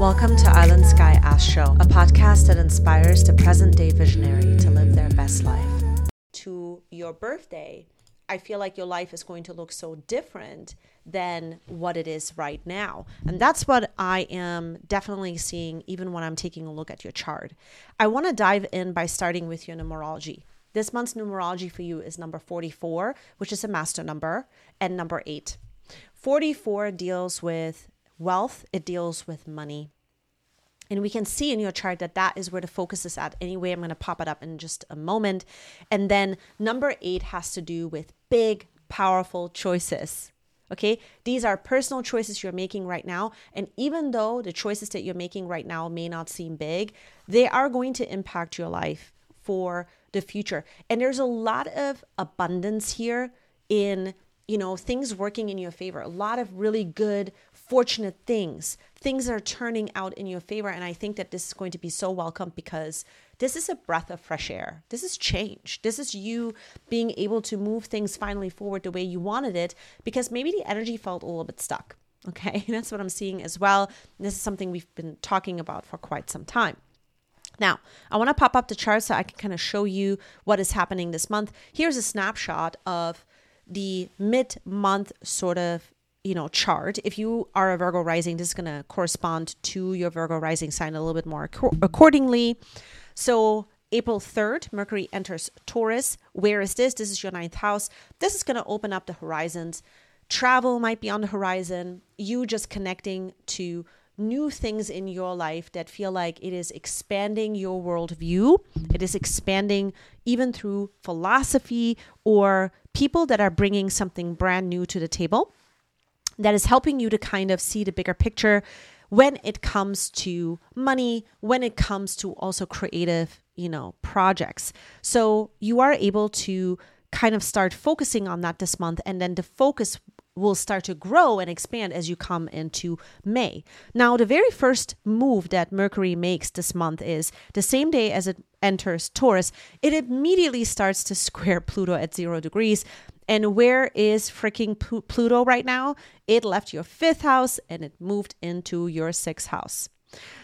Welcome to Aylin Sky Astro, a podcast that inspires the present day visionary to live their best life. To your birthday, I feel like your life is going to look so different than what it is right now. And that's what I am definitely seeing even when I'm taking a look at your chart. I want to dive in by starting with your numerology. This month's numerology for you is number 44, which is a master number, and number 8. 44 deals with wealth, it deals with money. And we can see in your chart that that is where the focus is at. Anyway, I'm going to pop it up in just a moment. And then number eight has to do with big, powerful choices. Okay, these are personal choices you're making right now. And even though the choices that you're making right now may not seem big, they are going to impact your life for the future. And there's a lot of abundance here in you know things working in your favor a lot of really good fortunate things. Things are turning out in your favor. And I think that this is going to be so welcome because this is a breath of fresh air. This is change. This is you being able to move things finally forward the way you wanted it because maybe the energy felt a little bit stuck. Okay. That's what I'm seeing as well. This is something we've been talking about for quite some time. Now, I want to pop up the chart so I can kind of show you what is happening this month. Here's a snapshot of the mid month sort of you know chart. If you are a virgo rising this is going to correspond to your virgo rising sign a little bit more accordingly. So april 3rd mercury enters taurus. Where is this? This is your ninth house. This is going to open up the horizons. Travel might be on the horizon. You just connecting to new things in your life that feel like it is expanding your worldview. It is expanding even through philosophy or people that are bringing something brand new to the table that is helping you to kind of see the bigger picture when it comes to money, when it comes to also creative, you know, projects. So you are able to kind of start focusing on that this month and then the focus will start to grow and expand as you come into May. Now, the very first move that Mercury makes this month is the same day as it enters Taurus, it immediately starts to square Pluto at zero degrees. And where is freaking Pluto right now? It left your fifth house and it moved into your sixth house.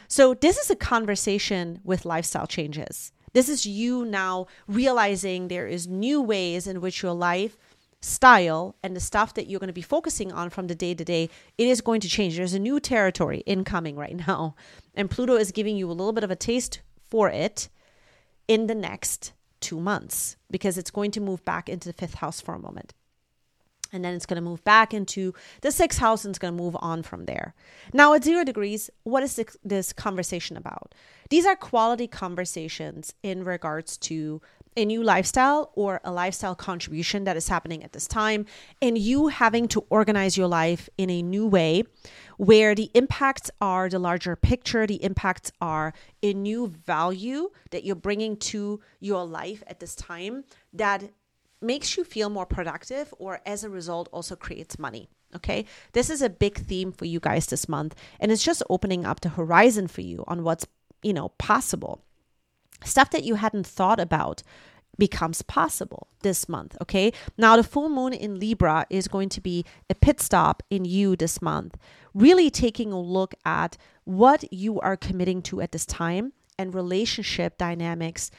So, this is a conversation with lifestyle changes. This is you now realizing there is new ways in which your life style and the stuff that you're going to be focusing on from the day to day, it is going to change. There's a new territory incoming right now. And Pluto is giving you a little bit of a taste for it in the next two months because it's going to move back into the fifth house for a moment. And then it's going to move back into the sixth house and it's going to move on from there. Now, at zero degrees, what is this, conversation about? These are quality conversations in regards to a new lifestyle or a lifestyle contribution that is happening at this time, and you having to organize your life in a new way where the impacts are the larger picture, the impacts are a new value that you're bringing to your life at this time that makes you feel more productive or as a result also creates money. Okay, this is a big theme for you guys this month, and it's just opening up the horizon for you on what's you know possible stuff that you hadn't thought about becomes possible this month. Okay. Now, the full moon in Libra is going to be a pit stop in you this month, really taking a look at what you are committing to at this time and relationship dynamics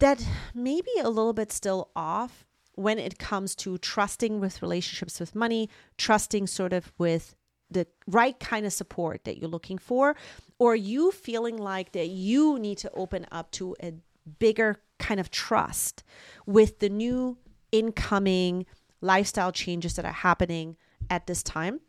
that may be a little bit still off when it comes to trusting with relationships with money, trusting sort of with the right kind of support that you're looking for, or you feeling like that you need to open up to a bigger kind of trust with the new incoming lifestyle changes that are happening at this time.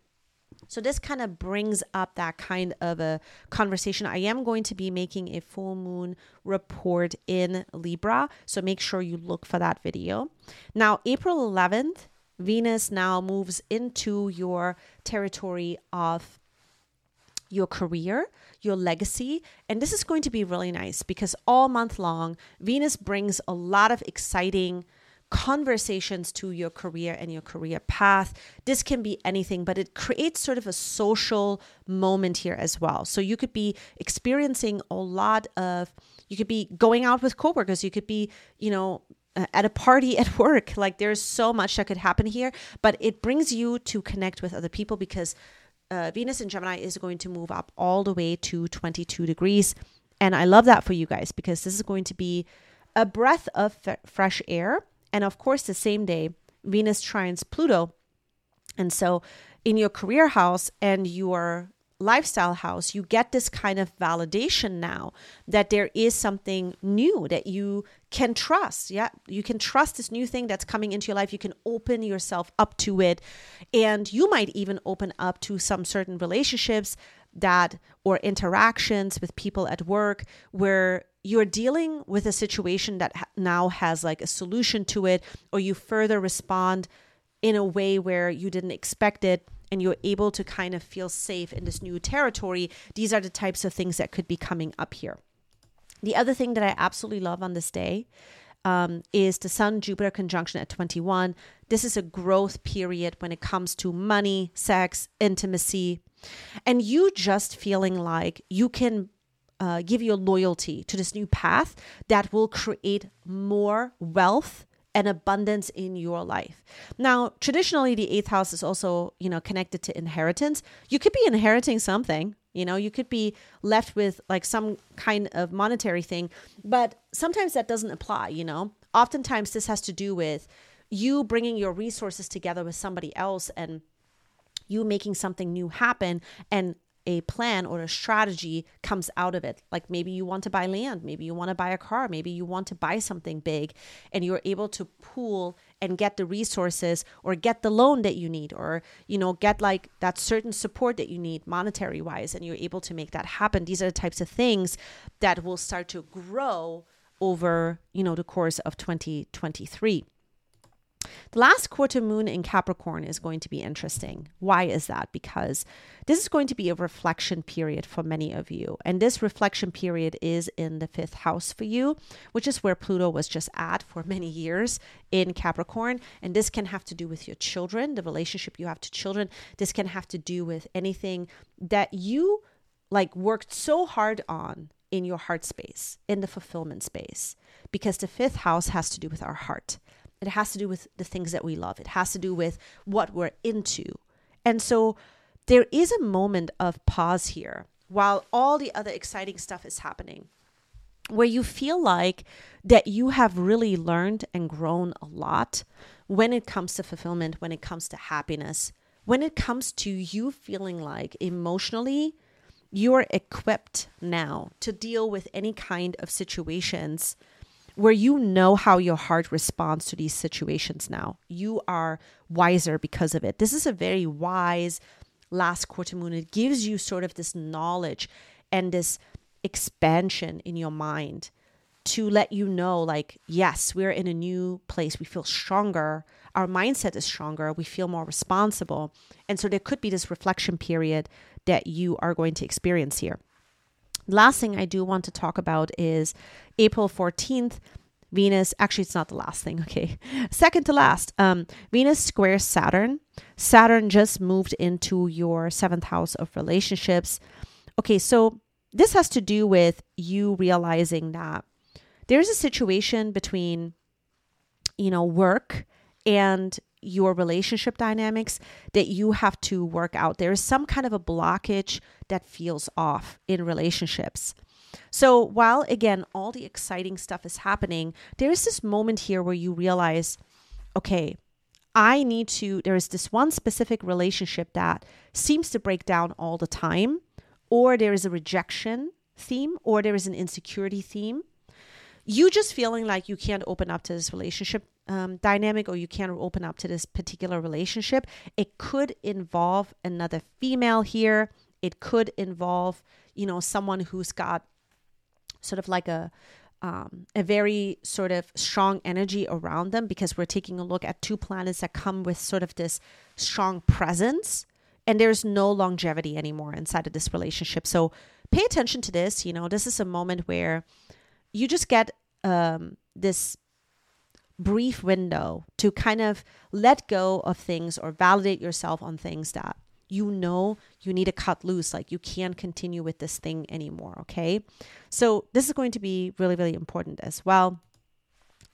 So, this kind of brings up that kind of a conversation. I am going to be making a full moon report in Libra. So, make sure you look for that video. Now, April 11th, Venus now moves into your territory of your career, your legacy. And this is going to be really nice because all month long, Venus brings a lot of exciting conversations to your career and your career path. This can be anything, but it creates sort of a social moment here as well. So you could be experiencing a lot of, you could be going out with coworkers, you could be, you know, at a party at work. Like there's so much that could happen here, but it brings you to connect with other people because uh, Venus in Gemini is going to move up all the way to 22 degrees. And I love that for you guys because this is going to be a breath of f- fresh air. And of course, the same day, Venus trines Pluto. And so, in your career house and your lifestyle house, you get this kind of validation now that there is something new that you can trust. Yeah, you can trust this new thing that's coming into your life. You can open yourself up to it. And you might even open up to some certain relationships that or interactions with people at work where you're dealing with a situation that now has like a solution to it or you further respond in a way where you didn't expect it and you're able to kind of feel safe in this new territory, these are the types of things that could be coming up here. The other thing that I absolutely love on this day um, is the Sun Jupiter conjunction at 21. This is a growth period when it comes to money, sex, intimacy, and you just feeling like you can uh, give your loyalty to this new path that will create more wealth and abundance in your life. Now, traditionally, the eighth house is also, you know, connected to inheritance. You could be inheriting something, you know, you could be left with like some kind of monetary thing, but sometimes that doesn't apply, you know. Oftentimes, this has to do with you bringing your resources together with somebody else and you making something new happen and a plan or a strategy comes out of it. Like maybe you want to buy land, maybe you want to buy a car, maybe you want to buy something big, and you're able to pool and get the resources or get the loan that you need or you know get like that certain support that you need monetary wise and you're able to make that happen these are the types of things that will start to grow over you know the course of 2023 the last quarter moon in Capricorn is going to be interesting. Why is that? Because this is going to be a reflection period for many of you. And this reflection period is in the fifth house for you, which is where Pluto was just at for many years in Capricorn. And this can have to do with your children, the relationship you have to children. This can have to do with anything that you like worked so hard on in your heart space, in the fulfillment space, because the fifth house has to do with our heart. It has to do with the things that we love. It has to do with what we're into. And so there is a moment of pause here while all the other exciting stuff is happening where you feel like that you have really learned and grown a lot when it comes to fulfillment, when it comes to happiness, when it comes to you feeling like emotionally you're equipped now to deal with any kind of situations where you know how your heart responds to these situations now. You are wiser because of it. This is a very wise last quarter moon. It gives you sort of this knowledge and this expansion in your mind to let you know, like, yes, we're in a new place. We feel stronger. Our mindset is stronger. We feel more responsible. And so there could be this reflection period that you are going to experience here. Last thing I do want to talk about is April 14th. Venus, actually, it's not the last thing, okay? Second to last, um, Venus squares Saturn. Saturn just moved into your seventh house of relationships. Okay, so this has to do with you realizing that there's a situation between, you know, work and your relationship dynamics that you have to work out. There is some kind of a blockage that feels off in relationships. So, while again, all the exciting stuff is happening, there is this moment here where you realize, okay, I need to, there is this one specific relationship that seems to break down all the time, or there is a rejection theme, or there is an insecurity theme. You just feeling like you can't open up to this relationship um, dynamic or you can't open up to this particular relationship. It could involve another female here. It could involve, you know, someone who's got sort of like a um, a very sort of strong energy around them because we're taking a look at two planets that come with sort of this strong presence and there's no longevity anymore inside of this relationship. So pay attention to this. You know, this is a moment where you just get um, this brief window to kind of let go of things or validate yourself on things that you know you need to cut loose like you can't continue with this thing anymore okay so this is going to be really really important as well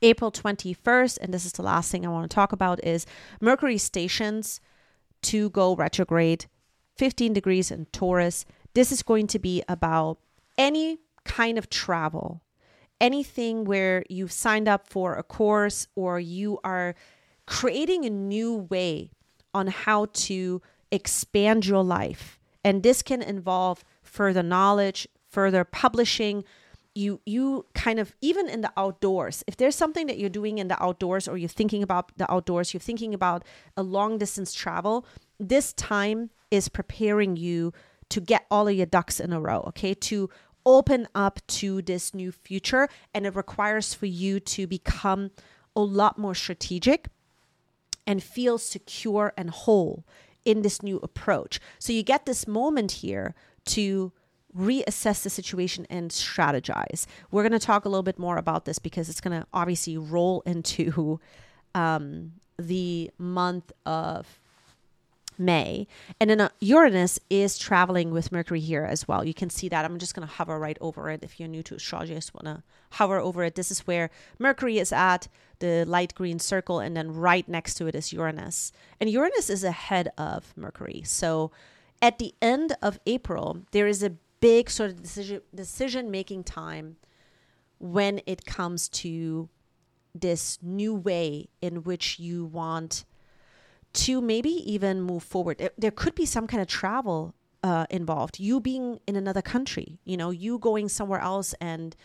april 21st and this is the last thing i want to talk about is mercury stations to go retrograde 15 degrees in Taurus. This is going to be about any kind of travel, anything where you've signed up for a course or you are creating a new way on how to expand your life. And this can involve further knowledge, further publishing. You you kind of even in the outdoors. If there's something that you're doing in the outdoors or you're thinking about the outdoors, you're thinking about a long distance travel, this time is preparing you to get all of your ducks in a row, okay? To open up to this new future and it requires for you to become a lot more strategic and feel secure and whole in this new approach. So you get this moment here to reassess the situation and strategize. We're going to talk a little bit more about this because it's going to obviously roll into um, the month of May. And then uh, Uranus is traveling with Mercury here as well. You can see that. I'm just going to hover right over it. If you're new to astrology, I just want to hover over it. This is where Mercury is at, the light green circle, and then right next to it is Uranus. And Uranus is ahead of Mercury. So at the end of April, there is a big sort of decision decision making time when it comes to this new way in which you want to maybe even move forward. There could be some kind of travel uh, involved. You being in another country, you know, you going somewhere else and,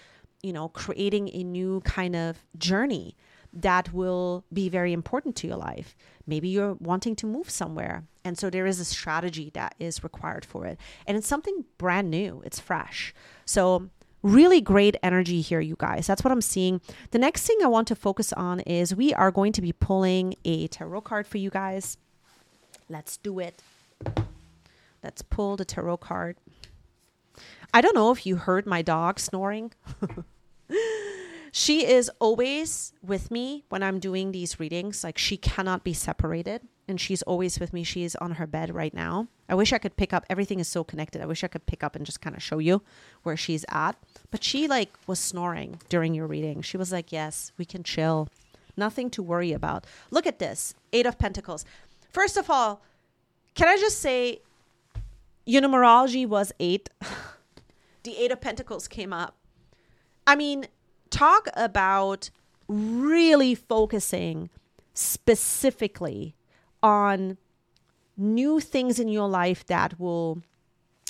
you know, creating a new kind of journey that will be very important to your life. Maybe you're wanting to move somewhere. And so there is a strategy that is required for it. And it's something brand new, it's fresh. So Really great energy here, you guys. That's what I'm seeing. The next thing I want to focus on is we are going to be pulling a tarot card for you guys. Let's do it. Let's pull the tarot card. I don't know if you heard my dog snoring. she is always with me when I'm doing these readings. Like she cannot be separated and she's always with me. She is on her bed right now. I wish I could pick up. Everything is so connected. I wish I could pick up and just kind of show you where she's at. But she like was snoring during your reading. She was like, "Yes, we can chill. Nothing to worry about." Look at this. 8 of Pentacles. First of all, can I just say your numerology was 8. the 8 of Pentacles came up. I mean, talk about really focusing specifically on new things in your life that will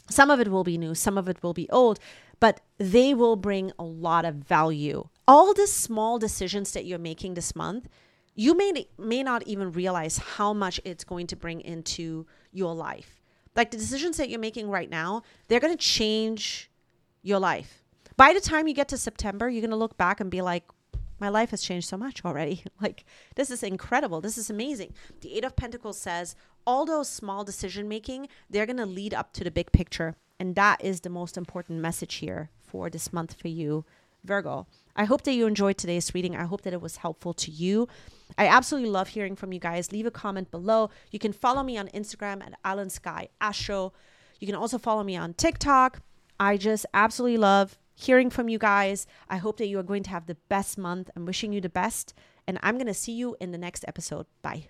some of it will be new, some of it will be old, but they will bring a lot of value. All the small decisions that you're making this month, you may may not even realize how much it's going to bring into your life. Like the decisions that you're making right now, they're going to change your life. By the time you get to September, you're going to look back and be like, my life has changed so much already. like, this is incredible. This is amazing. The Eight of Pentacles says all those small decision making, they're going to lead up to the big picture. And that is the most important message here for this month for you, Virgo. I hope that you enjoyed today's reading. I hope that it was helpful to you. I absolutely love hearing from you guys. Leave a comment below. You can follow me on Instagram at Aylin Sky Astro. You can also follow me on TikTok. I just absolutely love hearing from you guys. I hope that you are going to have the best month. I'm wishing you the best, and I'm going to see you in the next episode. Bye.